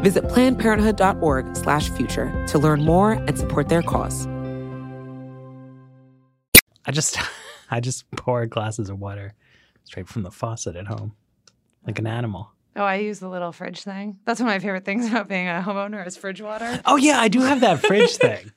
Visit plannedparenthood.org/future to learn more and support their cause. I just I just pour glasses of water straight from the faucet at home, like an animal. Oh, I use the little fridge thing. That's one of my favorite things about being a homeowner is fridge water. Oh yeah, I do have that fridge thing.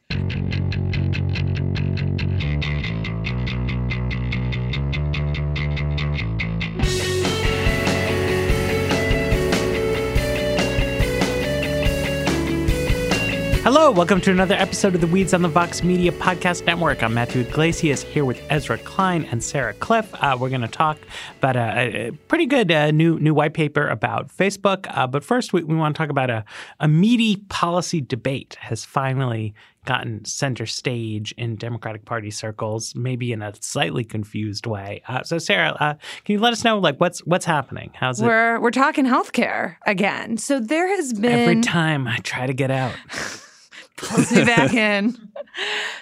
Hello, welcome to another episode of the Weeds on the Vox Media Podcast Network. I'm Matthew Yglesias here with Ezra Klein and Sarah Kliff. Uh, we're going to talk about a, a pretty good uh, new new white paper about Facebook. Uh, but first, we, we want to talk about a, a meaty policy debate has finally gotten center stage in Democratic Party circles, maybe in a slightly confused way. Uh, so, Sarah, uh, can you let us know like what's what's happening? How's it? We're we're talking healthcare again. So there has been Every time I try to get out. pulls me back in.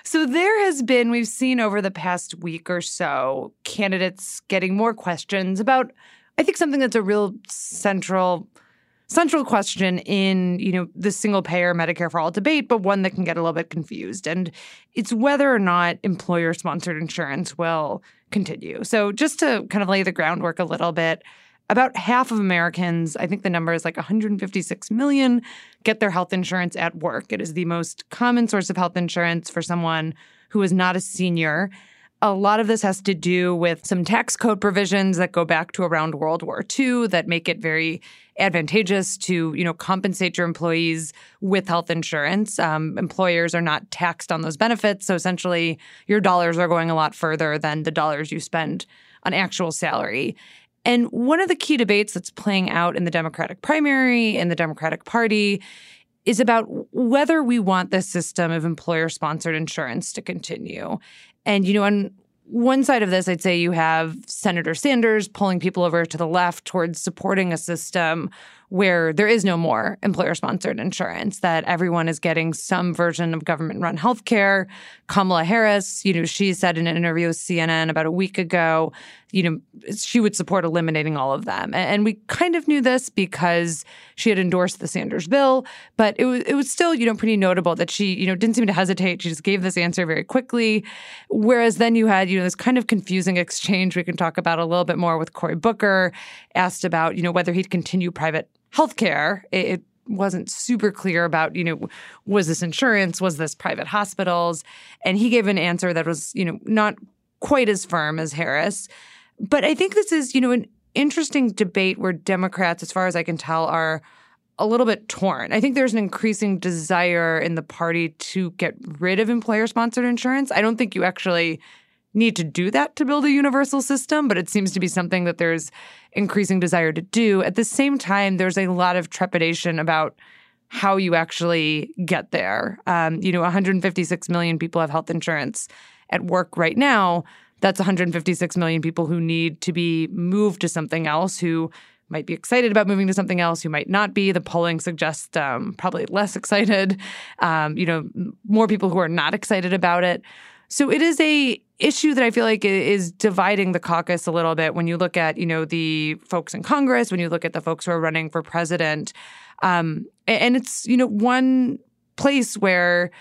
So there has been, we've seen over the past week or so, candidates getting more questions about, I think, something that's a real central central question in you know the single payer medicare for all debate but one that can get a little bit confused and it's whether or not employer sponsored insurance will continue so just to kind of lay the groundwork a little bit about half of Americans, I think the number is like 156 million, get their health insurance at work. It is the most common source of health insurance for someone who is not a senior. A lot of this has to do with some tax code provisions that go back to around World War II that make it very advantageous to, you know, compensate your employees with health insurance. Um, employers are not taxed on those benefits, so essentially your dollars are going a lot further than the dollars you spend on actual salary. And one of the key debates that's playing out in the Democratic primary, in the Democratic Party, is about whether we want this system of employer sponsored insurance to continue. And, you know, on one side of this, I'd say you have Senator Sanders pulling people over to the left towards supporting a system where there is no more employer sponsored insurance, that everyone is getting some version of government run healthcare. Kamala Harris, you know, she said in an interview with CNN about a week ago, you know, she would support eliminating all of them. And we kind of knew this because she had endorsed the Sanders bill, but it was it was still, you know, pretty notable that she, you know, didn't seem to hesitate. She just gave this answer very quickly. Whereas then you had, you know, this kind of confusing exchange we can talk about a little bit more with Cory Booker, asked about, you know, whether he'd continue private healthcare. It, it wasn't super clear about, you know, was this insurance? Was this private hospitals? And he gave an answer that was, you know, not quite as firm as Harris. But I think this is, you know, an interesting debate where Democrats, as far as I can tell, are a little bit torn. I think there's an increasing desire in the party to get rid of employer sponsored insurance. I don't think you actually need to do that to build a universal system, but it seems to be something that there's increasing desire to do. At the same time, there's a lot of trepidation about how you actually get there. Um, you know, 156 million people have health insurance at work right now. That's 156 million people who need to be moved to something else, who might be excited about moving to something else, who might not be. The polling suggests um, probably less excited. Um, you know, more people who are not excited about it. So it is a issue that I feel like is dividing the caucus a little bit when you look at, you know, the folks in Congress, when you look at the folks who are running for president. Um, and it's, you know, one place where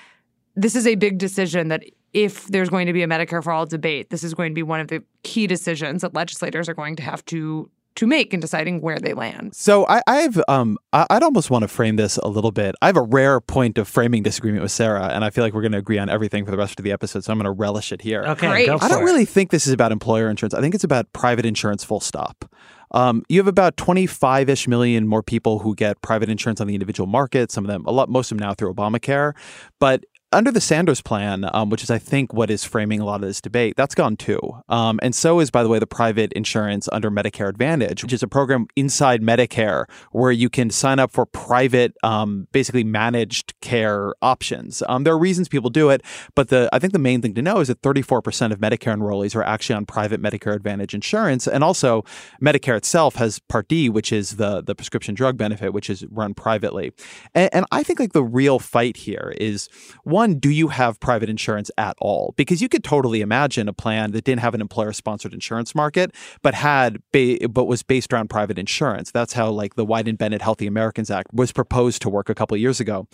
this is a big decision that if there's going to be a Medicare for all debate, this is going to be one of the key decisions that legislators are going to have to to make in deciding where they land. So I, I've um I, would almost want to frame this a little bit. I have a rare point of framing disagreement with Sarah, and I feel like we're going to agree on everything for the rest of the episode. So I'm going to relish it here. Okay, Great. go for I don't it. really think this is about employer insurance. I think it's about private insurance. Full stop. Um, you have about 25-ish million more people who get private insurance on the individual market. Some of them, a lot, most of them now through Obamacare. But under the Sanders plan, um, which is, I think, what is framing a lot of this debate, that's gone too. Um, and so is, by the way, the private insurance under Medicare Advantage, which is a program inside Medicare where you can sign up for private, um, basically managed care options. Um, there are reasons people do it, but the I think the main thing to know is that 34% of Medicare enrollees are actually on private Medicare Advantage insurance, and also Medicare itself has Part D, which is the the prescription drug benefit, which is run privately. And, and I think like the real fight here is one one, do you have private insurance at all? Because you could totally imagine a plan that didn't have an employer sponsored insurance market, but had ba- but was based around private insurance. That's how like the Wyden Bennett Healthy Americans Act was proposed to work a couple years ago.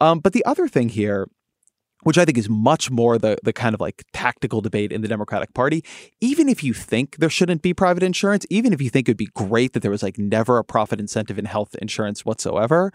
Um, but the other thing here which I think is much more the the kind of like tactical debate in the Democratic Party. Even if you think there shouldn't be private insurance, even if you think it'd be great that there was like never a profit incentive in health insurance whatsoever,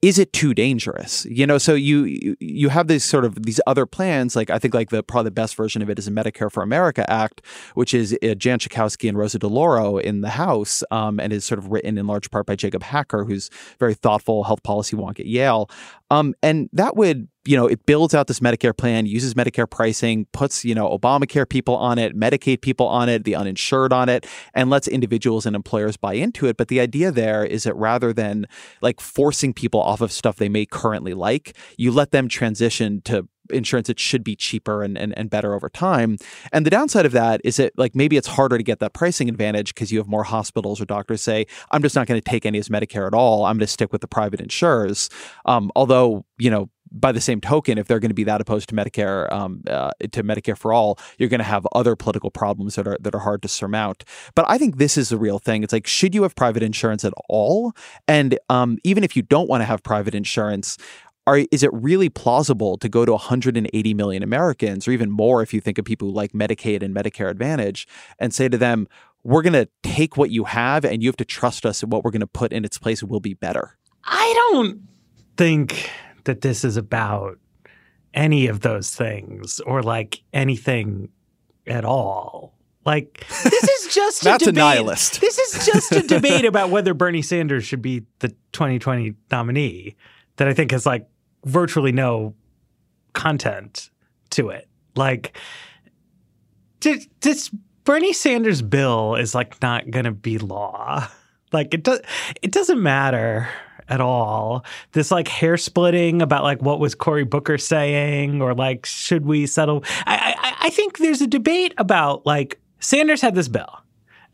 is it too dangerous? You know, so you you have these sort of these other plans. Like I think like the probably the best version of it is a Medicare for America Act, which is uh, Jan Schakowsky and Rosa DeLauro in the House, um, and is sort of written in large part by Jacob Hacker, who's very thoughtful health policy wonk at Yale. Um, and that would you know, it builds out this Medicare plan, uses Medicare pricing, puts, you know, Obamacare people on it, Medicaid people on it, the uninsured on it, and lets individuals and employers buy into it. But the idea there is that rather than like forcing people off of stuff they may currently like, you let them transition to insurance it should be cheaper and, and, and better over time. And the downside of that is that like maybe it's harder to get that pricing advantage because you have more hospitals or doctors say, I'm just not going to take any as Medicare at all. I'm going to stick with the private insurers. Um, although, you know, by the same token, if they're going to be that opposed to Medicare um, uh, to Medicare for all, you're going to have other political problems that are that are hard to surmount. But I think this is the real thing. It's like, should you have private insurance at all? And um, even if you don't want to have private insurance, are, is it really plausible to go to 180 million Americans, or even more if you think of people who like Medicaid and Medicare Advantage, and say to them, "We're going to take what you have, and you have to trust us, and what we're going to put in its place will be better." I don't think that this is about any of those things or like anything at all. Like this is just That's a, debate. a nihilist. This is just a debate about whether Bernie Sanders should be the 2020 nominee that I think has like virtually no content to it. Like this Bernie Sanders bill is like not going to be law. Like it does it doesn't matter at all. This like hair splitting about like what was Cory Booker saying or like should we settle? I, I, I think there's a debate about like Sanders had this bill,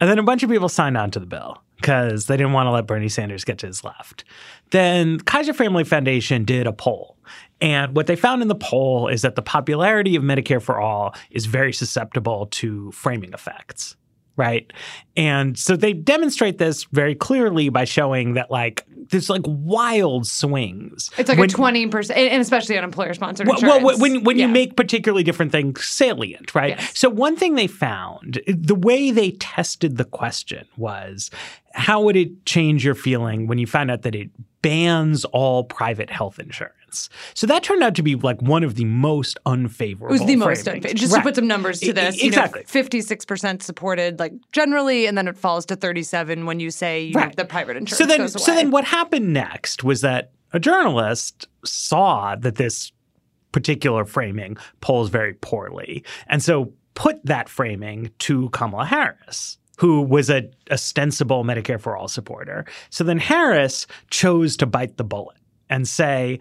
and then a bunch of people signed on to the bill because they didn't want to let Bernie Sanders get to his left. Then Kaiser Family Foundation did a poll. And what they found in the poll is that the popularity of Medicare for All is very susceptible to framing effects right? And so they demonstrate this very clearly by showing that like there's like wild swings. It's like when, a twenty percent, and especially on employer sponsored well, insurance. Well, when when yeah. you make particularly different things salient, right? Yes. So one thing they found, the way they tested the question was, how would it change your feeling when you found out that it bans all private health insurance? So that turned out to be like one of the most unfavorable. It was the most unfavorable. Just right. to put some numbers to this, exactly, fifty-six percent supported, like generally, and then it falls to thirty-seven when you say you right. the private insurance. So then, so then, what happened next was that a journalist saw that this particular framing polls very poorly, and so put that framing to Kamala Harris who was a ostensible Medicare for All supporter. So then Harris chose to bite the bullet and say,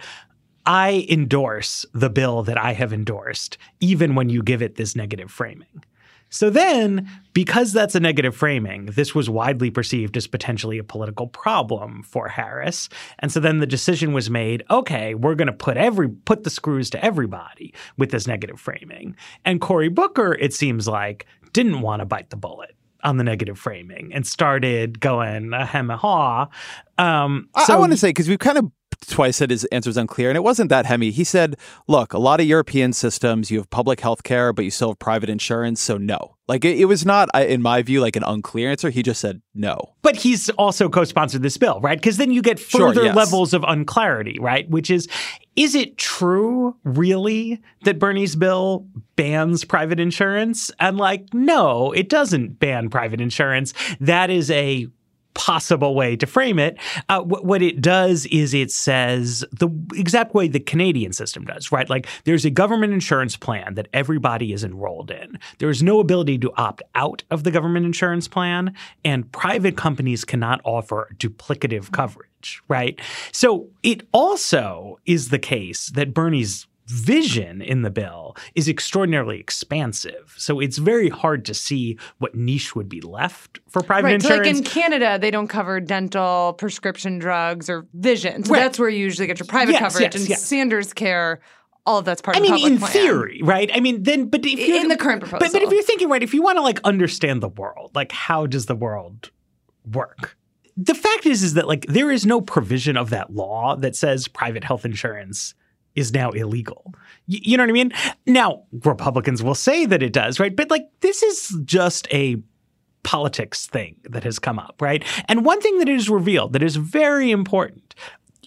I endorse the bill that I have endorsed, even when you give it this negative framing. So then, because that's a negative framing, this was widely perceived as potentially a political problem for Harris. And so then the decision was made, okay, we're going to put every put the screws to everybody with this negative framing. And Cory Booker, it seems like, didn't want to bite the bullet on the negative framing and started going ahem haw. Um, so, I, I want to say because we've kind of twice said his answer was unclear, and it wasn't that hemi. He said, "Look, a lot of European systems, you have public health care, but you still have private insurance, so no." Like it, it was not, in my view, like an unclear answer. He just said no. But he's also co-sponsored this bill, right? Because then you get further sure, yes. levels of unclarity, right? Which is, is it true, really, that Bernie's bill bans private insurance? And like, no, it doesn't ban private insurance. That is a possible way to frame it. Uh, wh- what it does is it says the exact way the Canadian system does, right? Like there's a government insurance plan that everybody is enrolled in. There is no ability to opt out of the government insurance plan, and private companies cannot offer duplicative coverage, right? So it also is the case that Bernie's vision in the bill is extraordinarily expansive. So it's very hard to see what niche would be left for private right, insurance. So like in Canada, they don't cover dental, prescription drugs, or vision. So Right. that's where you usually get your private Yes, coverage. yes, and yes. Sanders Care, all of that's part I of the mean, in plan. theory, right? I mean, then, but if you're In the current but, but if you're thinking, right, if you want to like understand the world, like how does the world work? The fact is, is that like there is no provision of that law that says private health insurance is now illegal. Y- you know what I mean? Now, Republicans will say that it does, right? But like this is just a politics thing that has come up, right? And one thing that is revealed that is very important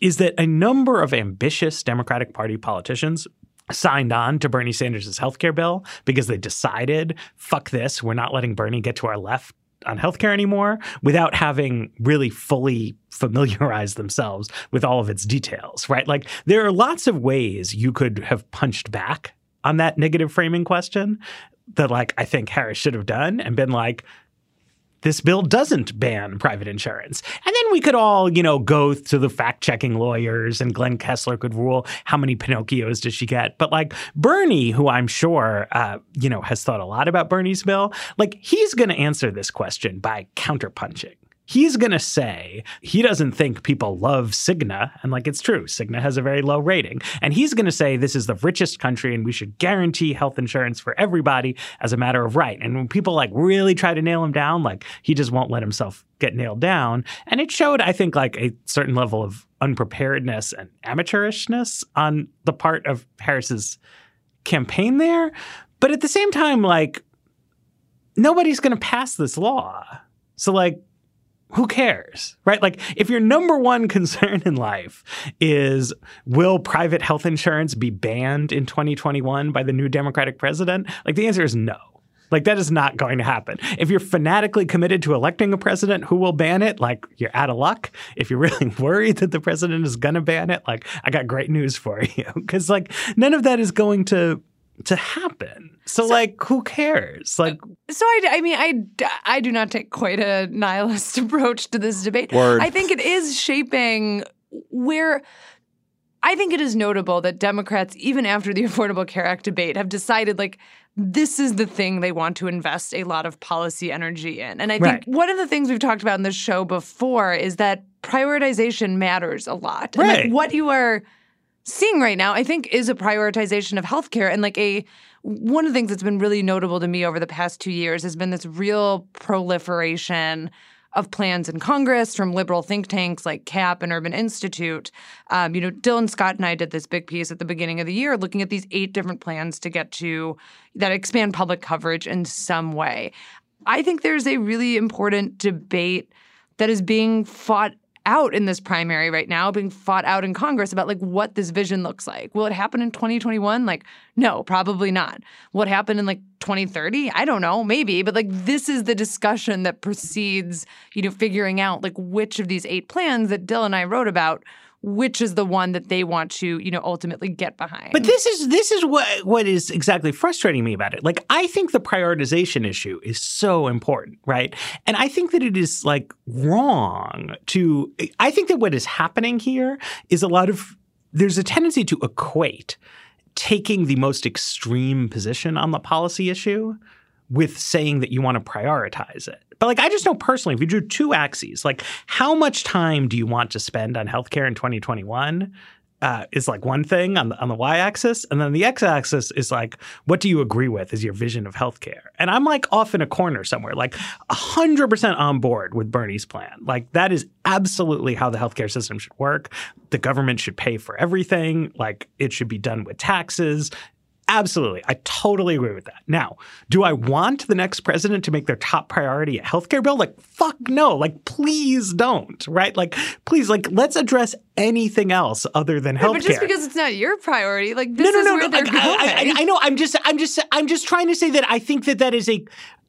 is that a number of ambitious Democratic Party politicians signed on to Bernie Sanders' healthcare bill because they decided, fuck this, we're not letting Bernie get to our left on healthcare anymore without having really fully familiarized themselves with all of its details, right? Like there are lots of ways you could have punched back on that negative framing question that like I think Harris should have done and been like, this bill doesn't ban private insurance. And then we could all, you know, go to the fact checking lawyers and Glenn Kessler could rule how many Pinocchios does she get. But like Bernie, who I'm sure, uh, you know, has thought a lot about Bernie's bill, like he's going to answer this question by counterpunching. He's going to say he doesn't think people love Cigna. And like, it's true. Cigna has a very low rating. And he's going to say this is the richest country and we should guarantee health insurance for everybody as a matter of right. And when people like really try to nail him down, like he just won't let himself get nailed down. And it showed, I think, like a certain level of unpreparedness and amateurishness on the part of Harris's campaign there. But at the same time, like, nobody's going to pass this law. So, like, who cares, right? Like, if your number one concern in life is will private health insurance be banned in 2021 by the new Democratic president, like, the answer is no. Like, that is not going to happen. If you're fanatically committed to electing a president who will ban it, like, you're out of luck. If you're really worried that the president is going to ban it, like, I got great news for you. Because, like, none of that is going to to happen. So, like, who cares? Uh, like, So I, I mean, I, I do not take quite a nihilist approach to this debate. Word. I think it is shaping where I think it is notable that Democrats, even after the Affordable Care Act debate, have decided like this is the thing they want to invest a lot of policy energy in. And I think Right. one of the things we've talked about in this show before is that prioritization matters a lot. And like what you are seeing right now, I think, is a prioritization of healthcare and like a one of the things that's been really notable to me over the past two years has been this real proliferation of plans in Congress from liberal think tanks like CAP and Urban Institute. Um, you know, Dylan Scott and I did this big piece at the beginning of the year looking at these eight different plans to get to that expand public coverage in some way. I think there's a really important debate that is being fought out in this primary right now, being fought out in Congress about like what this vision looks like. Will it happen in 2021? Like, no, probably not. What happened in like 2030? I don't know, maybe. But like this is the discussion that precedes, you know, figuring out like which of these eight plans that Dylan and I wrote about, which is the one that they want to, you know, ultimately get behind. But this is this is what what is exactly frustrating me about it. Like I think the prioritization issue is so important, right? And I think that it is like wrong to I think that what is happening here is a lot of there's a tendency to equate taking the most extreme position on the policy issue with saying that you want to prioritize it. But like I just know personally, if you drew two axes, like how much time do you want to spend on healthcare in 2021? Uh, is like one thing on the, on the y-axis, and then the x-axis is like, what do you agree with is your vision of healthcare? And I'm like off in a corner somewhere, like hundred percent on board with Bernie's plan. Like that is absolutely how the healthcare system should work. The government should pay for everything. Like it should be done with taxes. Absolutely. I totally agree with that. Now, do I want the next president to make their top priority a healthcare bill? Like, fuck no. Like, please don't, right? Like, please, like, let's address anything else other than healthcare. But just because it's not your priority, like this no, no, is no, where no. they're like, going. I, I, I know. I'm just, I'm just, I'm just trying to say that I think that that is a,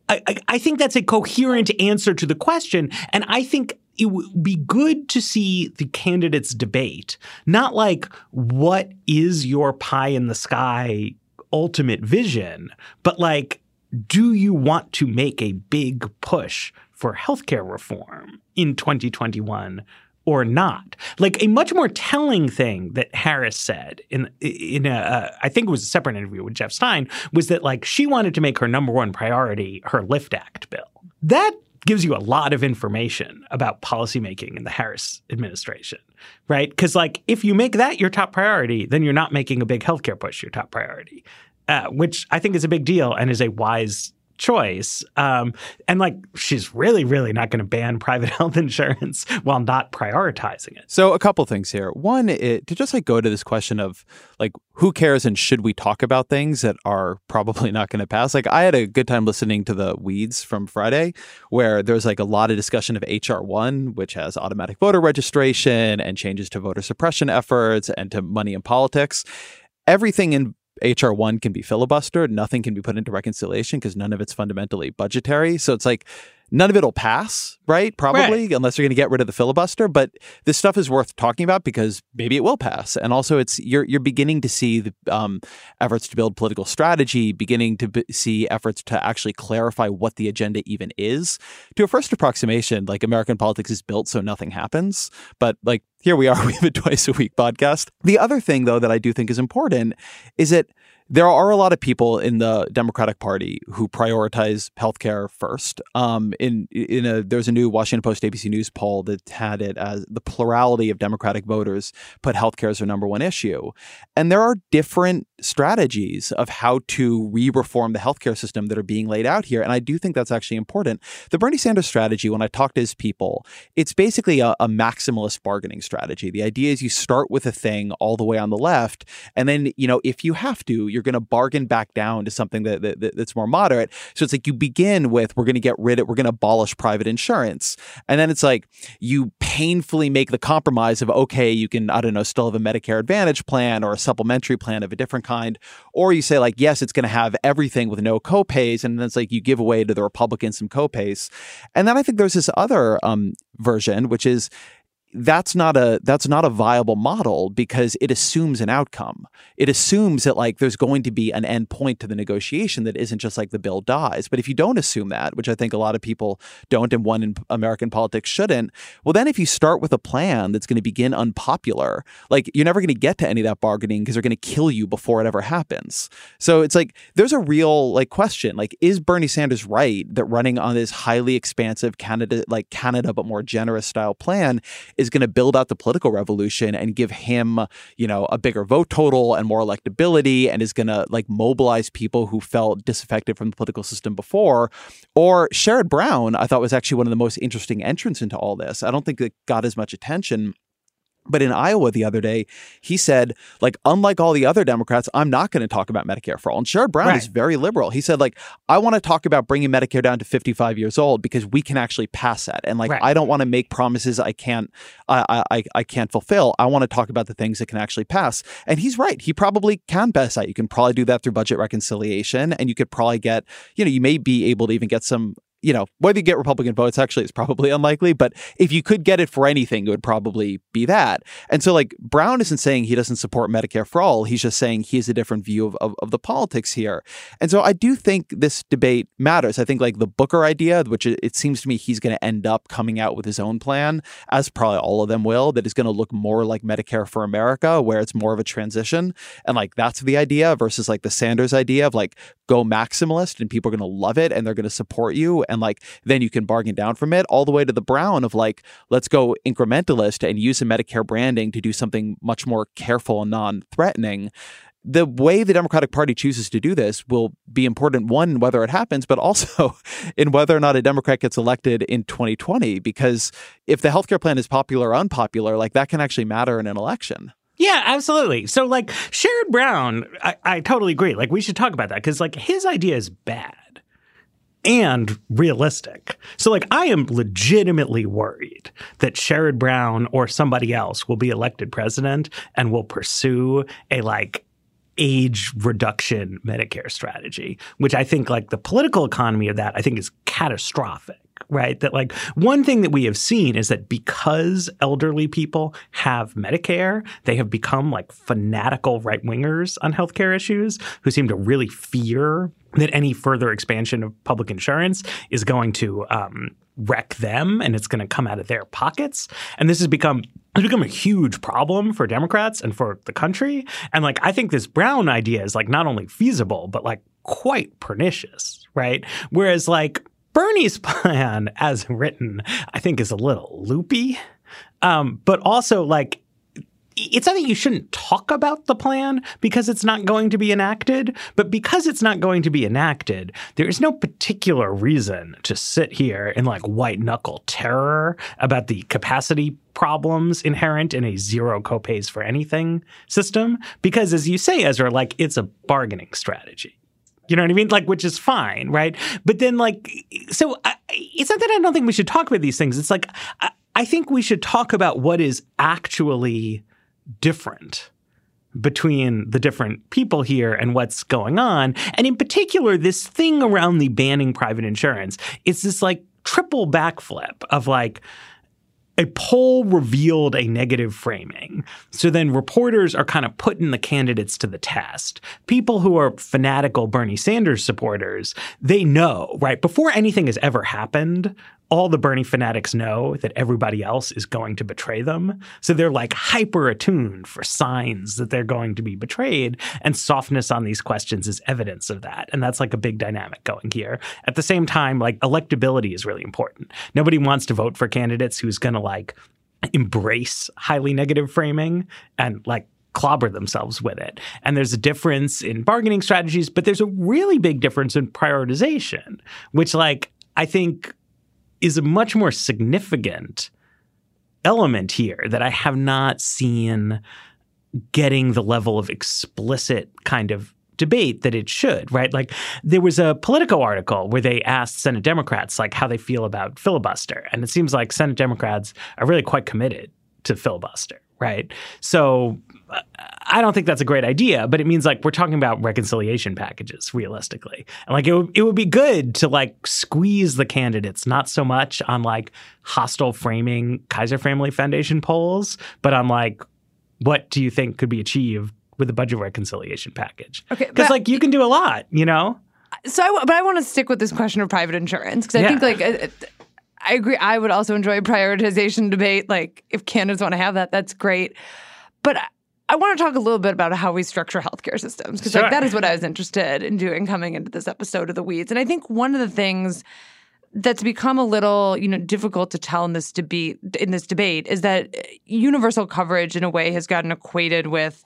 I, I- I think that's a coherent answer to the question, and I think it would be good to see the candidates debate, not like what is your pie in the sky ultimate vision, but like, do you want to make a big push for healthcare reform in 2021 or not. Like a much more telling thing that Harris said in in a uh, I think it was a separate interview with Jeff Stein was that like she wanted to make her number one priority her Lift Act bill. That gives you a lot of information about policymaking in the Harris administration, right? Because like if you make that your top priority, then you're not making a big healthcare push your top priority, uh, which I think is a big deal and is a wise choice. Um, and like, she's really, really not going to ban private health insurance while not prioritizing it. So, a couple things here. One, it, to just like go to this question of like, who cares and should we talk about things that are probably not going to pass? Like, I had a good time listening to the Weeds from Friday, where there's like a lot of discussion of HR1, which has automatic voter registration and changes to voter suppression efforts and to money in politics everything in HR1 can be filibustered, nothing can be put into reconciliation because none of it's fundamentally budgetary. So it's like none of it'll pass, right? Probably, right. unless you're going to get rid of the filibuster. But this stuff is worth talking about because maybe it will pass. And also, it's you're you're beginning to see the um, efforts to build political strategy, beginning to b- see efforts to actually clarify what the agenda even is. To a first approximation, like American politics is built so nothing happens, but like here we are, we have a twice a week podcast. The other thing, though, that I do think is important is that there are a lot of people in the Democratic Party who prioritize healthcare first. Um, in in a there's a new Washington Post ABC News poll that had it as the plurality of Democratic voters put healthcare as their number one issue, and there are different strategies of how to re-reform the healthcare system that are being laid out here, and I do think that's actually important. The Bernie Sanders strategy, when I talk to his people, it's basically a, a maximalist bargaining strategy. The idea is you start with a thing all the way on the left, and then you know if you have to you're going to bargain back down to something that, that, that's more moderate. So it's like you begin with we're going to get rid of it. we're going to abolish private insurance, and then it's like you painfully make the compromise of okay, you can I don't know still have a Medicare Advantage plan or a supplementary plan of a different kind, or you say like yes, it's going to have everything with no copays, and then it's like you give away to the Republicans some copays, and then I think there's this other um, version which is that's not a that's not a viable model because it assumes an outcome. It assumes that like there's going to be an end point to the negotiation that isn't just like the bill dies. But if you don't assume that, which I think a lot of people don't and one in American politics shouldn't, well then if you start with a plan that's going to begin unpopular, like you're never going to get to any of that bargaining because they're going to kill you before it ever happens. So it's like there's a real like question, like is Bernie Sanders right that running on this highly expansive Canada like Canada but more generous style plan is going to build out the political revolution and give him, you know, a bigger vote total and more electability and is going to like mobilize people who felt disaffected from the political system before. Or Sherrod Brown, I thought was actually one of the most interesting entrants into all this. I don't think it got as much attention but in Iowa the other day, he said, like, unlike all the other Democrats, I'm not going to talk about Medicare for all. And Sherrod Brown right. is very liberal. He said, like, I want to talk about bringing Medicare down to 55 years old because we can actually pass that. And like, right. I don't want to make promises I can't, I, I, I can't fulfill. I want to talk about the things that can actually pass. And he's right. He probably can pass that. You can probably do that through budget reconciliation, and you could probably get, you know, you may be able to even get some you know, whether you get Republican votes actually is probably unlikely, but if you could get it for anything, it would probably be that. And so, like, Brown isn't saying he doesn't support Medicare for all. He's just saying he has a different view of, of, of, the politics here. And so, I do think this debate matters. I think, like, the Booker idea, which it, it seems to me he's going to end up coming out with his own plan, as probably all of them will, that is going to look more like Medicare for America, where it's more of a transition. And, like, that's the idea versus, like, the Sanders idea of, like, go maximalist and people are going to love it and they're going to support you and like then you can bargain down from it all the way to the brown of like let's go incrementalist and use the medicare branding to do something much more careful and non-threatening the way the Democratic Party chooses to do this will be important, one, whether it happens, but also in whether or not a Democrat gets elected in 2020. Because if the healthcare plan is popular or unpopular, like that can actually matter in an election. Yeah, absolutely. So, like, Sherrod Brown, I, I totally agree. Like, we should talk about that because, like, his idea is bad and realistic. So, like, I am legitimately worried that Sherrod Brown or somebody else will be elected president and will pursue a like age reduction Medicare strategy, which I think, like, the political economy of that, I think is catastrophic. Right? That like one thing that we have seen is that because elderly people have Medicare, they have become like fanatical right wingers on healthcare issues who seem to really fear that any further expansion of public insurance is going to um, wreck them and it's going to come out of their pockets. And this has become it's become a huge problem for Democrats and for the country. And like I think this Brown idea is like not only feasible, but like quite pernicious, right? Whereas like Bernie's plan as written, I think is a little loopy. Um, but also like it's not that you shouldn't talk about the plan because it's not going to be enacted, but because it's not going to be enacted, there is no particular reason to sit here in like white knuckle terror about the capacity problems inherent in a zero copays for anything system. Because as you say, Ezra, like it's a bargaining strategy. You know what I mean? Like, which is fine, right? But then, like, so I, it's not that I don't think we should talk about these things. It's like, I, I think we should talk about what is actually different between the different people here and what's going on. And in particular, this thing around the banning private insurance, it's this like triple backflip of like, a poll revealed a negative framing. So then reporters are kind of putting the candidates to the test. People who are fanatical Bernie Sanders supporters, they know, right? Before anything has ever happened, all the Bernie fanatics know that everybody else is going to betray them. So they're like hyper attuned for signs that they're going to be betrayed. And softness on these questions is evidence of that. And that's like a big dynamic going here. At the same time, like electability is really important. Nobody wants to vote for candidates who's going to like embrace highly negative framing and like clobber themselves with it. And there's a difference in bargaining strategies, but there's a really big difference in prioritization, which like I think is a much more significant element here that I have not seen getting the level of explicit kind of debate that it should, right? Like there was a Politico article where they asked Senate Democrats like how they feel about filibuster, and it seems like Senate Democrats are really quite committed to filibuster, right? So I don't think that's a great idea, but it means like we're talking about reconciliation packages realistically. And like it would, it would be good to like squeeze the candidates, not so much on like hostile framing Kaiser Family Foundation polls, but on like what do you think could be achieved with a budget reconciliation package? Okay. Because like you can do a lot, you know? So, I, but I want to stick with this question of private insurance because I Yeah. think like. uh, I agree. I would also enjoy a prioritization debate. Like, if candidates want to have that, that's great. But I, I want to talk a little bit about how we structure healthcare systems because Sure. like that is what I was interested in doing coming into this episode of the Weeds. And I think one of the things that's become a little, you know, difficult to tell in this debate in this debate is that uh, universal coverage in a way has gotten equated with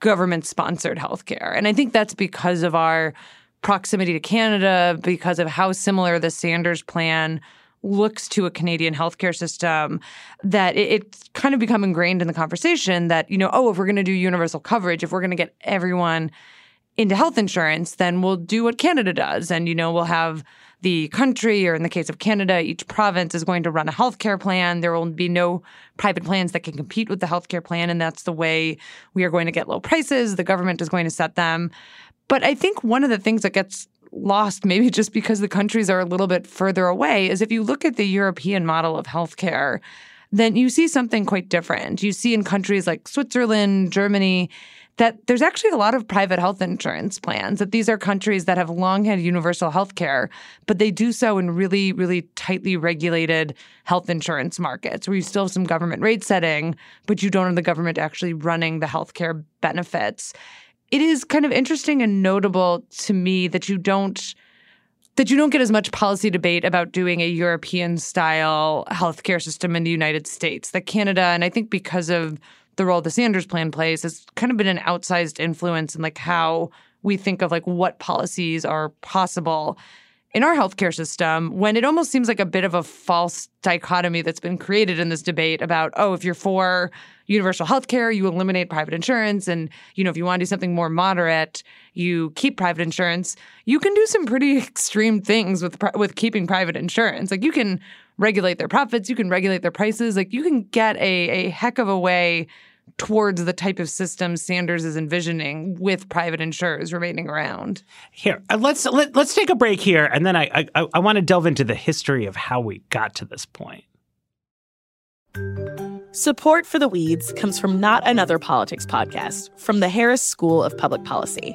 government sponsored healthcare. And I think that's because of our proximity to Canada, because of how similar the Sanders plan looks to a Canadian healthcare system, that it, it's kind of become ingrained in the conversation that, you know, oh, if we're going to do universal coverage, if we're going to get everyone into health insurance, then we'll do what Canada does. And, you know, we'll have the country, or in the case of Canada, each province is going to run a healthcare plan. There will be no private plans that can compete with the healthcare plan. And that's the way we are going to get low prices. The government is going to set them. But I think one of the things that gets lost, maybe just because the countries are a little bit further away, is if you look at the European model of healthcare, then you see something quite different. You see in countries like Switzerland, Germany, that there's actually a lot of private health insurance plans, that these are countries that have long had universal health care, but they do so in really, really tightly regulated health insurance markets where you still have some government rate setting, but you don't have the government actually running the healthcare benefits. It is kind of interesting and notable to me that you don't that you don't get as much policy debate about doing a European style healthcare system in the United States. That Canada, and I think because of the role the Sanders plan plays, has kind of been an outsized influence in like how we think of like what policies are possible in our healthcare system when it almost seems like a bit of a false dichotomy that's been created in this debate about oh if you're for universal healthcare you eliminate private insurance. And you know if you want to do something more moderate you keep private insurance. You can do some pretty extreme things with with keeping private insurance. Like you can regulate their profits. You can regulate their prices. Like you can get a a heck of a way towards the type of system Sanders is envisioning with private insurers remaining around. Here, uh, let's let, let's take a break here, and then I I, I want to delve into the history of how we got to this point. Support for the Weeds comes from Not Another Politics podcast from the Harris School of Public Policy.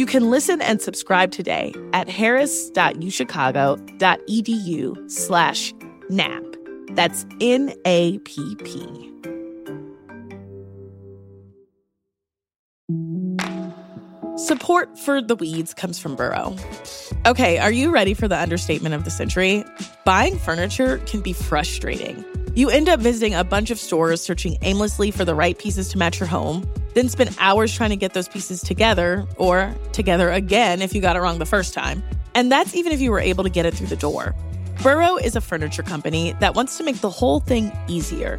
You can listen and subscribe today at harris.uchicago.edu slash NAP. That's N-A-P-P. Support for the weeds comes from Burrow. Okay, are you ready for the understatement of the century? Buying furniture can be frustrating. You end up visiting a bunch of stores searching aimlessly for the right pieces to match your home, then spend hours trying to get those pieces together, or together again if you got it wrong the first time. And that's even if you were able to get it through the door. Burrow is a furniture company that wants to make the whole thing easier.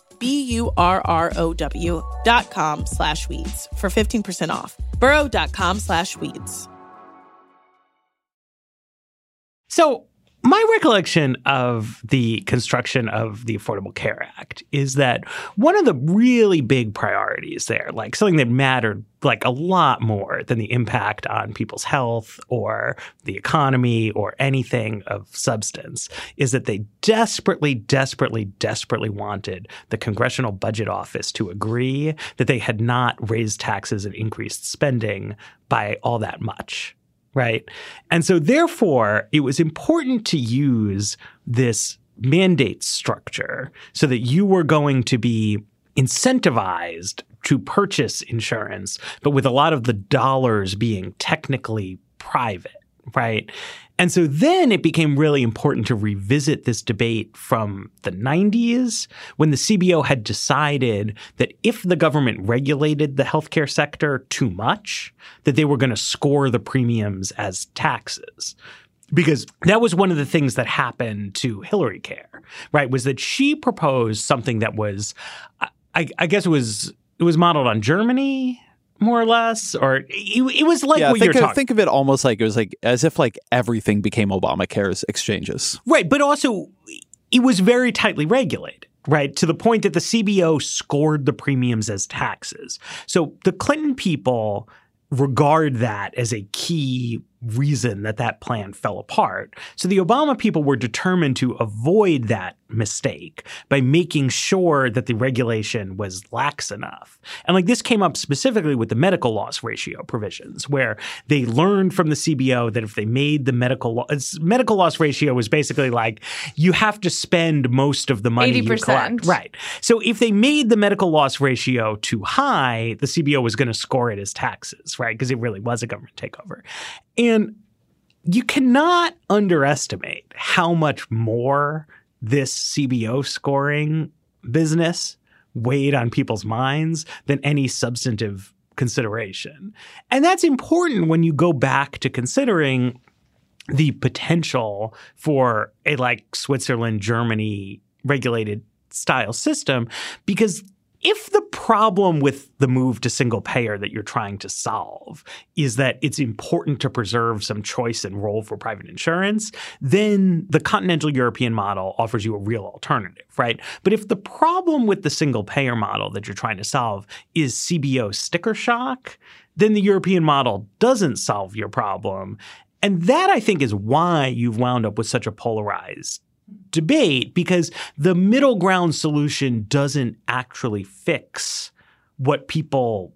B-U-R-R-O-W dot com slash weeds for 15% off. burrow.com slash weeds. So, my recollection of the construction of the Affordable Care Act is that one of the really big priorities there, like something that mattered like a lot more than the impact on people's health or the economy or anything of substance, is that they desperately, desperately, desperately wanted the Congressional Budget Office to agree that they had not raised taxes and increased spending by all that much right? And so, therefore, it was important to use this mandate structure so that you were going to be incentivized to purchase insurance, but with a lot of the dollars being technically private, right? And so then it became really important to revisit this debate from the 90s when the CBO had decided that if the government regulated the healthcare sector too much, that they were going to score the premiums as taxes because that was one of the things that happened to Hillary Care, right? Was that she proposed something that was, I, I guess it was it was modeled on Germany more or less, or it, it was like yeah, what think you're of, talking. think of it almost like it was like as if like everything became Obamacare's exchanges. Right, but also it was very tightly regulated, right? To the point that the CBO scored the premiums as taxes. So the Clinton people regard that as a key reason that that plan fell apart. So the Obama people were determined to avoid that mistake by making sure that the regulation was lax enough. And like this came up specifically with the medical loss ratio provisions where they learned from the CBO that if they made the medical lo- medical loss ratio was basically like you have to spend most of the money 80%. you collect. Right. So if they made the medical loss ratio too high, the CBO was going to score it as taxes, right? Because it really was a government takeover. And you cannot underestimate how much more this CBO scoring business weighed on people's minds than any substantive consideration. And that's important when you go back to considering the potential for a like Switzerland, Germany regulated style system because if the problem with the move to single payer that you're trying to solve is that it's important to preserve some choice and role for private insurance, then the continental European model offers you a real alternative, right? But if the problem with the single payer model that you're trying to solve is CBO sticker shock, then the European model doesn't solve your problem. And that I think is why you've wound up with such a polarized debate because the middle ground solution doesn't actually fix what people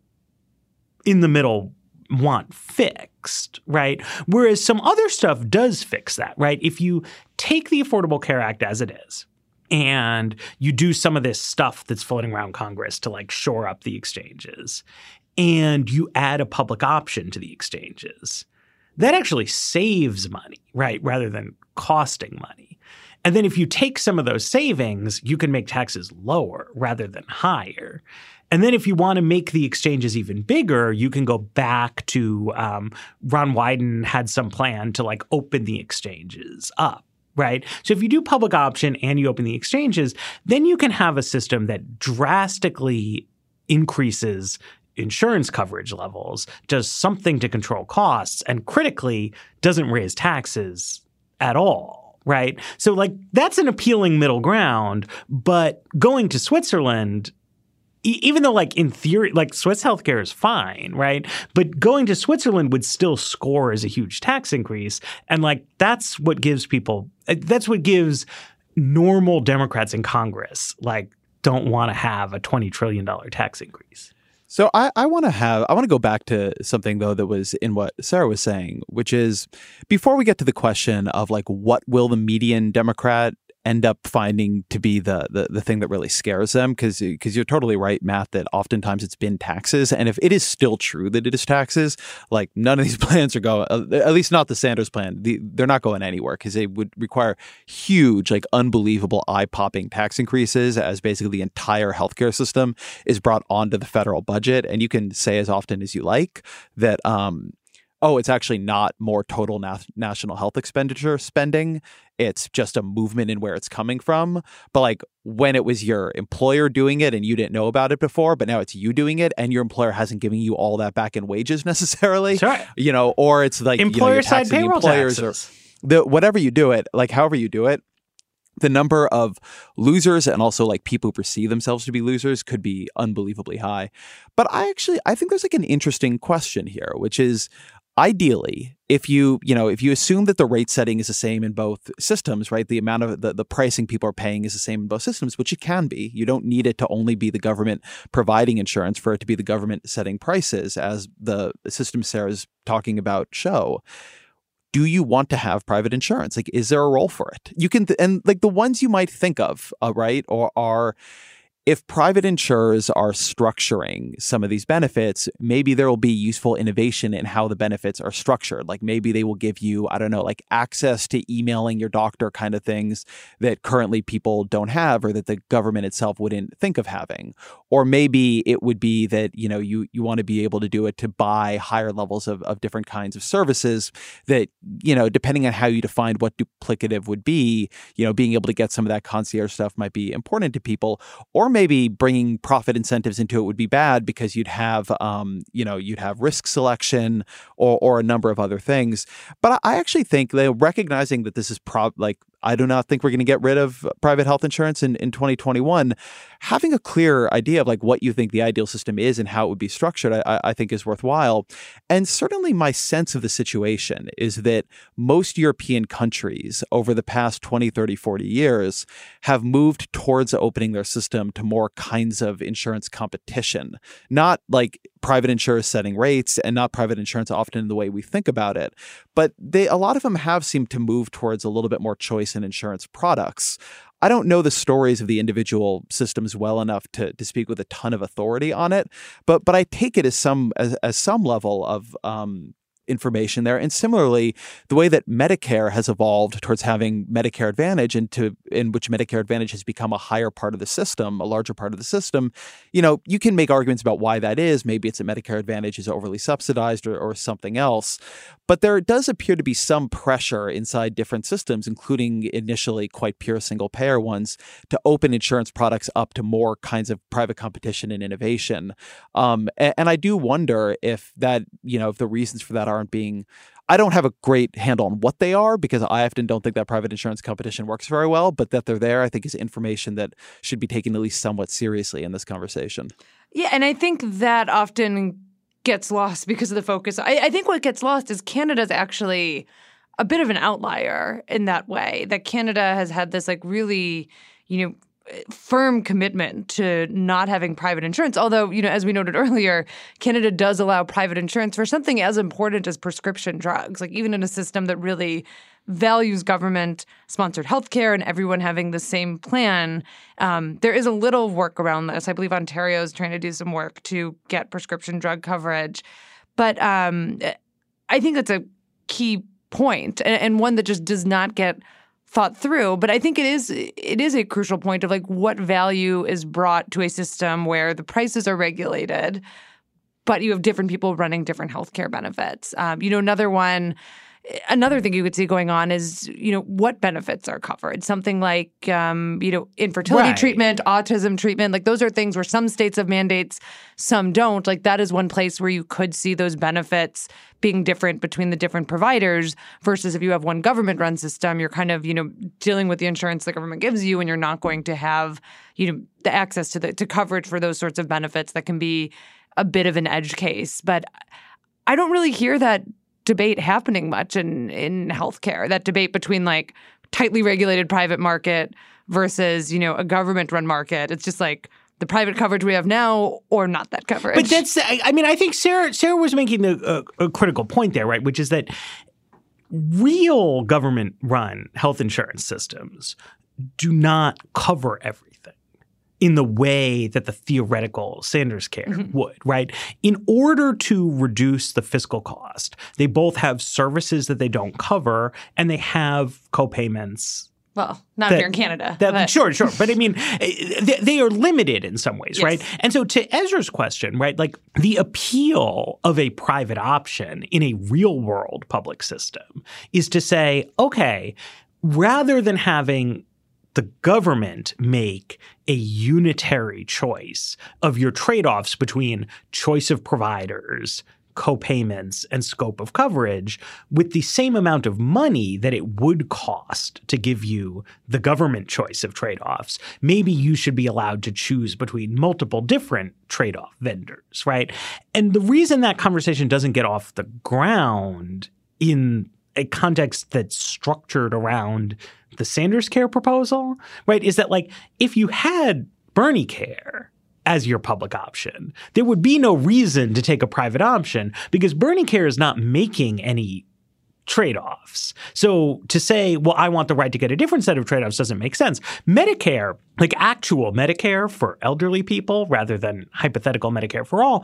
in the middle want fixed, right? Whereas some other stuff does fix that, right? If you take the Affordable Care Act as it is, and you do some of this stuff that's floating around Congress to like shore up the exchanges, and you add a public option to the exchanges, that actually saves money, right? Rather than costing money. And then if you take some of those savings, you can make taxes lower rather than higher. And then if you want to make the exchanges even bigger, you can go back to um, Ron Wyden had some plan to like open the exchanges up. Right. So if you do public option and you open the exchanges, then you can have a system that drastically increases insurance coverage levels, does something to control costs, and critically doesn't raise taxes at all right? So like that's an appealing middle ground, but going to Switzerland even though like in theory like Swiss healthcare is fine, right? But going to Switzerland would still score as a huge tax increase and like that's what gives people uh, that's what gives normal Democrats in Congress like don't want to have a 20 trillion dollar tax increase. So I, I want to have I want to go back to something though that was in what Sarah was saying, which is before we get to the question of like what will the median Democrat end up finding to be the the, the thing that really scares them because because you're totally right Matt that oftentimes it's been taxes. And if it is still true that it is taxes like none of these plans are going uh, at least not the Sanders plan the, they're not going anywhere because they would require huge like unbelievable eye-popping tax increases as basically the entire healthcare system is brought onto the federal budget. And you can say as often as you like that um oh, it's actually not more total na- national health expenditure spending. It's just a movement in where it's coming from. But like when it was your employer doing it and you didn't know about it before, but now it's you doing it and your employer hasn't given you all that back in wages necessarily. Sure. You know, or it's like employer you know, side payroll employers taxes. or the whatever you do it, like however you do it, the number of losers and also like people who perceive themselves to be losers could be unbelievably high. But I actually I think there's like an interesting question here, which is ideally if you you know if you assume that the rate setting is the same in both systems right the amount of the, the pricing people are paying is the same in both systems which it can be. You don't need it to only be the government providing insurance for it to be the government setting prices as the system sarah's talking about show. Do you want to have private insurance? Like is there a role for it? You can and like the ones you might think of uh, right or are if private insurers are structuring some of these benefits, maybe there will be useful innovation in how the benefits are structured. Like maybe they will give you, I don't know, like access to emailing your doctor kind of things that currently people don't have or that the government itself wouldn't think of having. Or maybe it would be that, you know, you you want to be able to do it to buy higher levels of, of different kinds of services that, you know, depending on how you define what duplicative would be, you know, being able to get some of that concierge stuff might be important to people. Or maybe bringing profit incentives into it would be bad because you'd have, um, you know, you'd have risk selection or, or a number of other things. But I actually think that recognizing that this is prob like I do not think we're going to get rid of private health insurance in, in 2021. Having a clear idea of like what you think the ideal system is and how it would be structured, I, I think is worthwhile. And certainly my sense of the situation is that most European countries over the past 20, 30, 40 years have moved towards opening their system to more kinds of insurance competition, not like private insurers setting rates and not private insurance often in the way we think about it. But they a lot of them have seemed to move towards a little bit more choice in insurance products. I don't know the stories of the individual systems well enough to, to speak with a ton of authority on it, but but I take it as some as, as some level of um, information there. And similarly, the way that Medicare has evolved towards having Medicare Advantage and in which Medicare Advantage has become a higher part of the system, a larger part of the system, you know, you can make arguments about why that is. Maybe it's that Medicare Advantage is overly subsidized or, or something else. But there does appear to be some pressure inside different systems, including initially quite pure single payer ones, to open insurance products up to more kinds of private competition and innovation. Um, and, and I do wonder if that, you know, if the reasons for that aren't being I don't have a great handle on what they are because I often don't think that private insurance competition works very well, but that they're there, I think, is information that should be taken at least somewhat seriously in this conversation. Yeah, and I think that often gets lost because of the focus. I, I think what gets lost is Canada's actually a bit of an outlier in that way. That Canada has had this like really, you know, firm commitment to not having private insurance. Although, you know, as we noted earlier, Canada does allow private insurance for something as important as prescription drugs. Like even in a system that really values government sponsored healthcare and everyone having the same plan, um, there is a little work around this. I believe Ontario is trying to do some work to get prescription drug coverage. But um, I think that's a key point and, and one that just does not get thought through but i think it is it is a crucial point of like what value is brought to a system where the prices are regulated but you have different people running different healthcare benefits. Um, you know another one another thing you could see going on is you know what benefits are covered. Something like um, you know infertility Right. treatment autism treatment like those are things where some states have mandates some don't. Like that is one place where you could see those benefits being different between the different providers versus if you have one government run system you're kind of you know dealing with the insurance the government gives you and you're not going to have you know the access to the to coverage for those sorts of benefits that can be a bit of an edge case. But I don't really hear that debate happening much in in healthcare. That debate between like tightly regulated private market versus you know a government run market. It's just like the private coverage we have now or not that coverage. But that's, I mean, I think Sarah Sarah was making a, a, uh, a critical point there, right? Which is that real government run health insurance systems do not cover everything in the way that the theoretical Sanders care would, right? In order to reduce the fiscal cost, they both have services that they don't cover and they have co-payments well, not that- you're in Canada. that, but- sure, sure. But I mean, eh, they, they are limited in some ways, Yes. right? And so to Ezra's question, right, like the appeal of a private option in a real world public system is to say, okay, rather than having the government make a unitary choice of your trade offs between choice of providers, co-payments, and scope of coverage with the same amount of money that it would cost to give you the government choice of trade offs, maybe you should be allowed to choose between multiple different trade off vendors, right? And the reason that conversation doesn't get off the ground in a context that's structured around the Sanders Care proposal, right, is that like if you had Bernie Care as your public option, there would be no reason to take a private option because Bernie Care is not making any trade-offs. So to say, well, I want the right to get a different set of trade-offs doesn't make sense. Medicare, like actual Medicare for elderly people rather than hypothetical Medicare for all,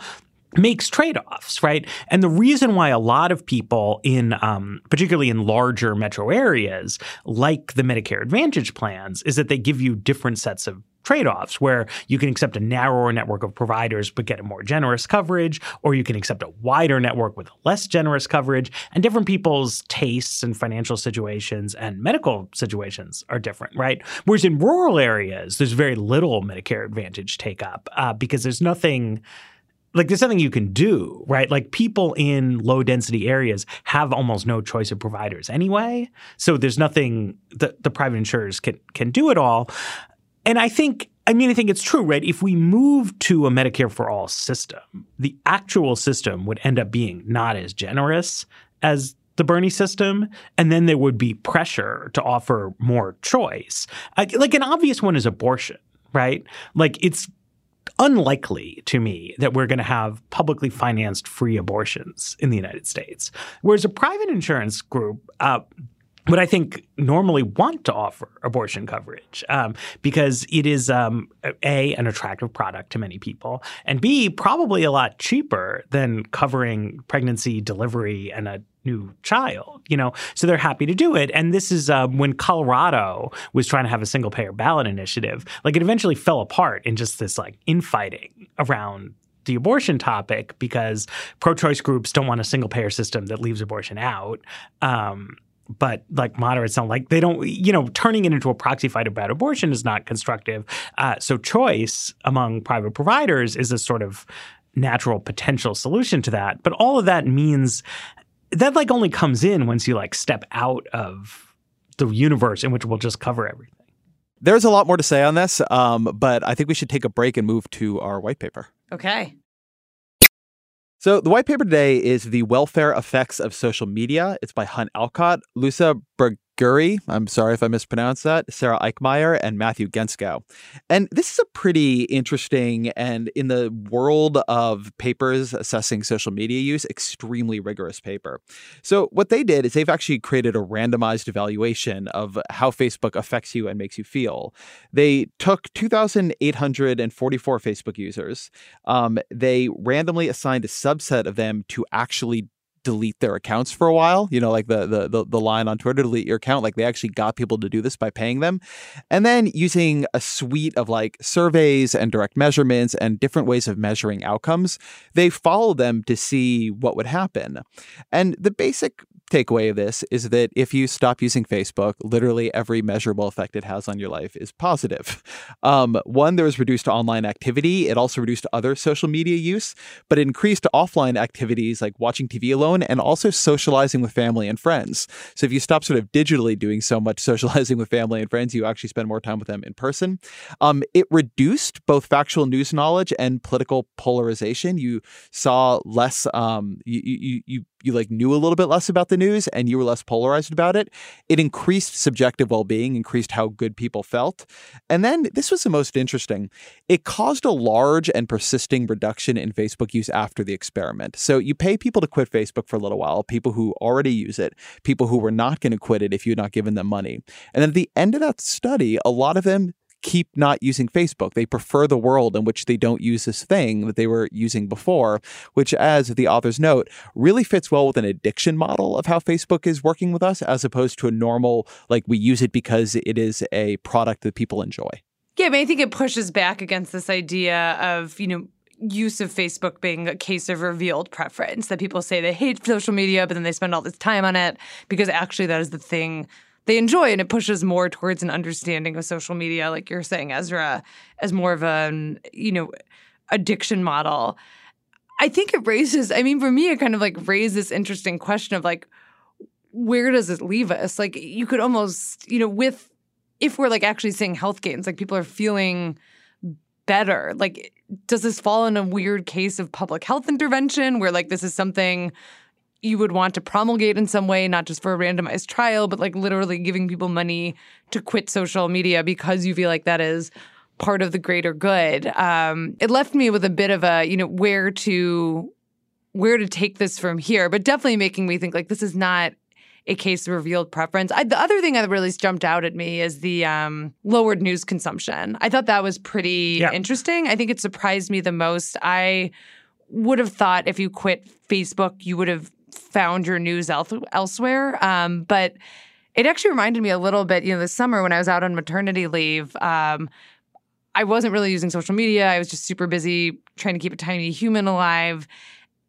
makes trade-offs, right? And the reason why a lot of people in, um, particularly in larger metro areas, like the Medicare Advantage plans, is that they give you different sets of trade-offs where you can accept a narrower network of providers but get a more generous coverage or you can accept a wider network with less generous coverage and different people's tastes and financial situations and medical situations are different right whereas in rural areas there's very little medicare advantage take up uh, because there's nothing like there's nothing you can do, right? Like people in low density areas have almost no choice of providers anyway. So there's nothing that the private insurers can can do at all. And I think I mean I think it's true, right? If we move to a Medicare for all system, the actual system would end up being not as generous as the Bernie system, and then there would be pressure to offer more choice. Like like an obvious one is abortion, right? Like it's unlikely to me that we're going to have publicly financed free abortions in the United States. Whereas a private insurance group, uh, would I think normally want to offer abortion coverage um, because it is um, a an attractive product to many people, and b probably a lot cheaper than covering pregnancy, delivery, and a new child. You know, so they're happy to do it. And this is uh, when Colorado was trying to have a single payer ballot initiative. Like it eventually fell apart in just this like infighting around the abortion topic because pro-choice groups don't want a single payer system that leaves abortion out. Um, but like moderates don't like they don't you know turning it into a proxy fight about abortion is not constructive uh, so choice among private providers is a sort of natural potential solution to that but all of that means that like only comes in once you like step out of the universe in which we'll just cover everything. There's a lot more to say on this um, but i think we should take a break and move to our white paper. Okay. So the white paper today is the welfare effects of social media. It's by Hunt Allcott, Lusa Berg- Guri, I'm sorry if I mispronounced that, Sarah Eichmeyer, and Matthew Gentzkow. And this is a pretty interesting and, in the world of papers assessing social media use, extremely rigorous paper. So, what they did is they've actually created a randomized evaluation of how Facebook affects you and makes you feel. They took 2,844 Facebook users, um, they randomly assigned a subset of them to actually delete their accounts for a while. You know, like the, the the the line on Twitter, delete your account. Like they actually got people to do this by paying them, and then using a suite of like surveys and direct measurements and different ways of measuring outcomes. They followed them to see what would happen, and the basic takeaway of this is that if you stop using Facebook, literally every measurable effect it has on your life is positive. Um, one, there was reduced online activity. It also reduced other social media use, but increased offline activities like watching TV alone and also socializing with family and friends. So if you stop sort of digitally doing so much socializing with family and friends, you actually spend more time with them in person. Um, it reduced both factual news knowledge and political polarization. You saw less. Um, you, you you you like knew a little bit less about the news and you were less polarized about it, it increased subjective well-being, increased how good people felt. And then this was the most interesting. It caused a large and persisting reduction in Facebook use after the experiment. So you pay people to quit Facebook for a little while, people who already use it, people who were not going to quit it if you had not given them money. And at the end of that study, a lot of them keep not using Facebook. They prefer the world in which they don't use this thing that they were using before, which, as the authors note, really fits well with an addiction model of how Facebook is working with us, as opposed to a normal, like we use it because it is a product that people enjoy. Yeah, I mean, I think it pushes back against this idea of, you know, use of Facebook being a case of revealed preference that people say they hate social media, but then they spend all this time on it because actually that is the thing they enjoy and it pushes more towards an understanding of social media like you're saying Ezra as more of a um, you know addiction model. I think it raises i mean for me it kind of like raises this interesting question of like where does it leave us? Like you could almost you know with if we're like actually seeing health gains like people are feeling better. Like does this fall in a weird case of public health intervention where like this is something you would want to promulgate in some way, not just for a randomized trial, but like literally giving people money to quit social media because you feel like that is part of the greater good. Um, it left me with a bit of a, you know, where to where to take this from here, but definitely making me think like this is not a case of revealed preference. I, the other thing that really jumped out at me is the um, lowered news consumption. I thought that was pretty yeah. interesting. I think it surprised me the most. I would have thought if you quit Facebook, you would have found your news el- elsewhere. Um, but it actually reminded me a little bit, you know, this summer when I was out on maternity leave. Um, I wasn't really using social media. I was just super busy trying to keep a tiny human alive.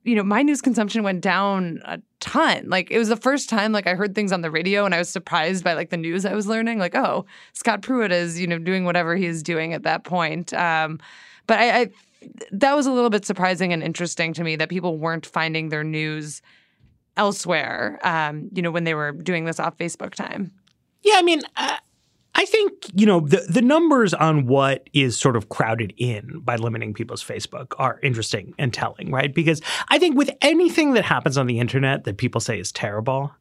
You know, my news consumption went down a ton. Like it was the first time like I heard things on the radio and I was surprised by like the news I was learning. Like, oh, Scott Pruitt is, you know, doing whatever he's doing at that point. Um, but I, I that was a little bit surprising and interesting to me that people weren't finding their news elsewhere, um, you know, when they were doing this off Facebook time? Yeah, I mean, uh, I think, you know, the, the numbers on what is sort of crowded in by limiting people's Facebook are interesting and telling, right? Because I think with anything that happens on the internet that people say is terrible,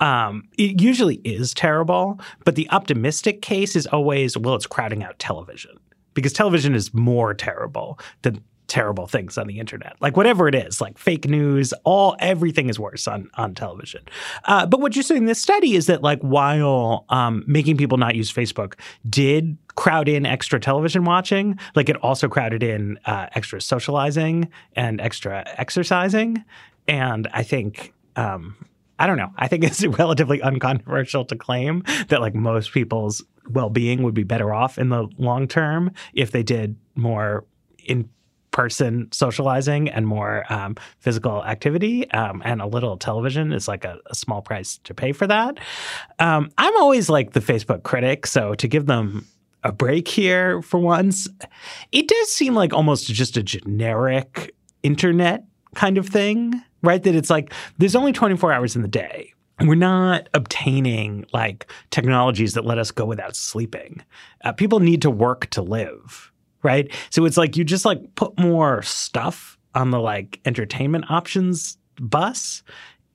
um, it usually is terrible, but the optimistic case is always, well, it's crowding out television because television is more terrible than terrible things on the internet, like whatever it is, like fake news, all everything is worse on on television. Uh, but what you're saying in this study is that like while um, making people not use Facebook did crowd in extra television watching, like it also crowded in uh, extra socializing and extra exercising, and I think. Um, I don't know. I think it's relatively uncontroversial to claim that like most people's well-being would be better off in the long term if they did more in person socializing and more um, physical activity um, and a little television is like a, a, small price to pay for that. Um, I'm always like the Facebook critic, so to give them a break here for once, it does seem like almost just a generic internet kind of thing, right? That it's like there's only 24 hours in the day. We're not obtaining like technologies that let us go without sleeping. Uh, people need to work to live right? So it's like you just like put more stuff on the like entertainment options bus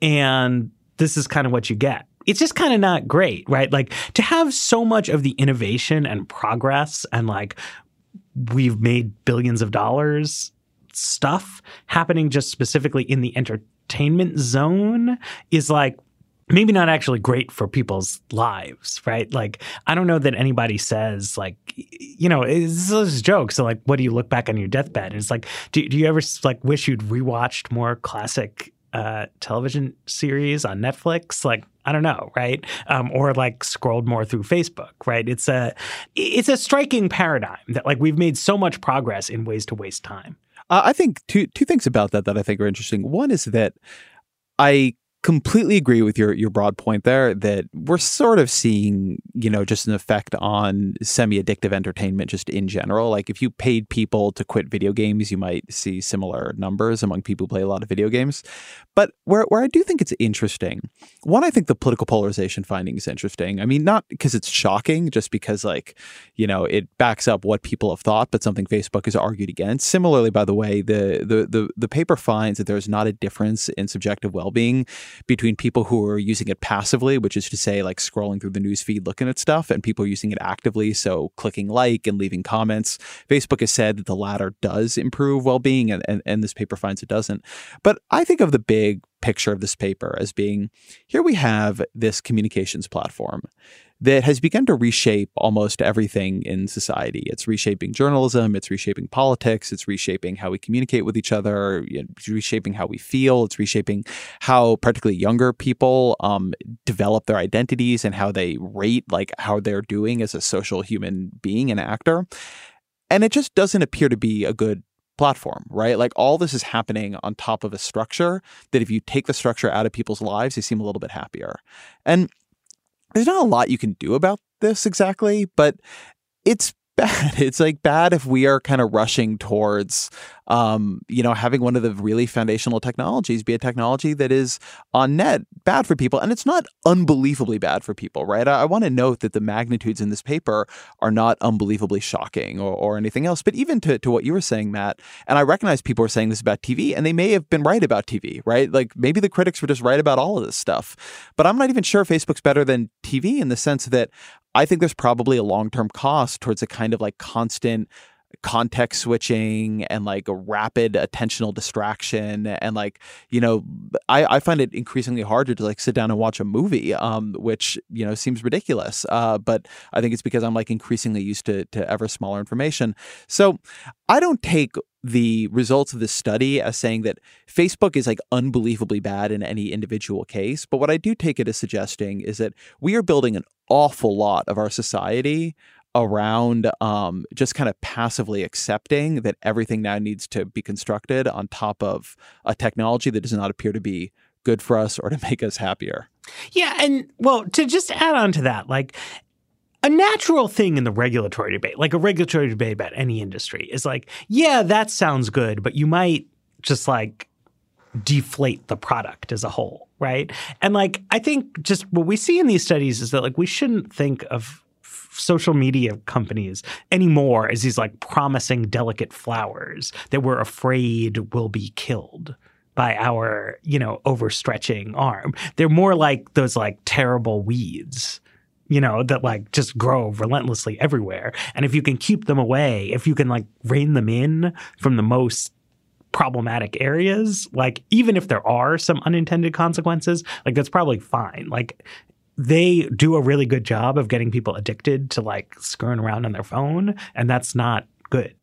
and this is kind of what you get. It's just kind of not great, right? Like to have so much of the innovation and progress and like we've made billions of dollars stuff happening just specifically in the entertainment zone is like maybe not actually great for people's lives, right? Like, I don't know that anybody says, like, you know, it's a joke. So, like, what do you look back on your deathbed? And it's like, do, do you ever, like, wish you'd rewatched more classic uh, television series on Netflix? Like, I don't know, right? Um, or like scrolled more through Facebook, right? It's a it's a striking paradigm that like we've made so much progress in ways to waste time. Uh, I think two two things about that that I think are interesting. One is that I completely agree with your your broad point there that we're sort of seeing you know just an effect on semi-addictive entertainment just in general. Like if you paid people to quit video games you might see similar numbers among people who play a lot of video games. But where, where i do think it's interesting one i think the political polarization finding is interesting. I mean not because it's shocking just because like you know it backs up what people have thought but something facebook has argued against. Similarly by the way the the the, the paper finds that there's not a difference in subjective well-being between people who are using it passively, which is to say, like scrolling through the news feed looking at stuff, and people using it actively, so clicking like and leaving comments. Facebook has said that the latter does improve well being, and, and, and this paper finds it doesn't. But I think of the big picture of this paper as being here we have this communications platform that has begun to reshape almost everything in society. It's reshaping journalism, it's reshaping politics, it's reshaping how we communicate with each other, it's reshaping how we feel, it's reshaping how particularly younger people um, develop their identities and how they rate like how they're doing as a social human being and actor. And it just doesn't appear to be a good platform, right? Like all this is happening on top of a structure that if you take the structure out of people's lives, they seem a little bit happier. And there's not a lot you can do about this exactly, but it's bad. It's like bad if we are kind of rushing towards, um, you know, having one of the really foundational technologies be a technology that is on net bad for people. And it's not unbelievably bad for people, right? I, I want to note that the magnitudes in this paper are not unbelievably shocking or, or anything else. But even to, to what you were saying, Matt, and I recognize people are saying this about TV, and they may have been right about TV, right? Like maybe the critics were just right about all of this stuff. But I'm not even sure Facebook's better than TV in the sense that I think there's probably a long term cost towards a kind of like constant context switching and like rapid attentional distraction and like you know I, I find it increasingly harder to like sit down and watch a movie um which you know seems ridiculous uh but i think it's because i'm like increasingly used to to ever smaller information. So i don't take the results of this study as saying that facebook is like unbelievably bad in any individual case but what i do take it as suggesting is that we are building an awful lot of our society around um, just kind of passively accepting that everything now needs to be constructed on top of a technology that does not appear to be good for us or to make us happier. Yeah. And well, to just add on to that, like, a natural thing in the regulatory debate, like a regulatory debate about any industry, is like, yeah, that sounds good, but you might just like deflate the product as a whole, right? And like, I think just what we see in these studies is that like we shouldn't think of social media companies anymore as these like promising delicate flowers that we're afraid will be killed by our, you know, overstretching arm. They're more like those like terrible weeds you know, that like just grow relentlessly everywhere. And if you can keep them away, if you can like rein them in from the most problematic areas, like even if there are some unintended consequences, like that's probably fine. Like they do a really good job of getting people addicted to like screwing around on their phone, and that's not good.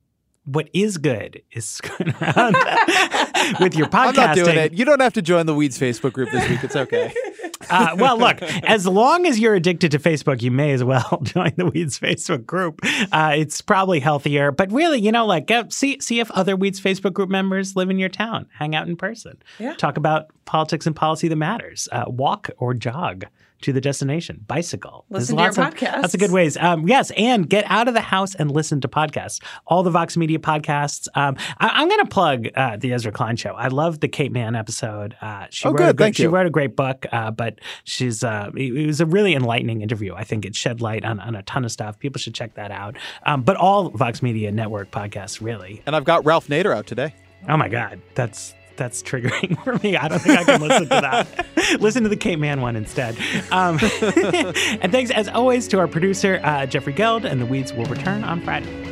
What is good is screwing around with your podcasting. I'm not doing it. You don't have to join the Weeds Facebook group this week. It's okay. Uh, well, look, as long as you're addicted to Facebook, you may as well join the Weeds Facebook group. Uh, it's probably healthier, but really, you know, like uh, see see if other Weeds Facebook group members live in your town. Hang out in person. Yeah. Talk about politics and policy that matters. Uh, walk or jog to the destination. Bicycle. Listen There's to your lots of- podcasts. Lots of good ways. Um, yes, and get out of the house and listen to podcasts. All the Vox Media podcasts. Um, I, am going to plug uh, the Ezra Klein show. I love the Kate Manne episode. Uh, she Oh, wrote good. A great, Thank she you. wrote a great book, uh, but she's uh, it, it was a really enlightening interview. I think it shed light on, on a ton of stuff. People should check that out. Um, but all Vox Media Network podcasts, really. And I've got Ralph Nader out today. Oh my God, that's that's triggering for me. I don't think I can listen to that. listen to the Kate Manne one instead. Um, and thanks, as always, to our producer, uh, Jeffrey Geld, and the Weeds will return on Friday.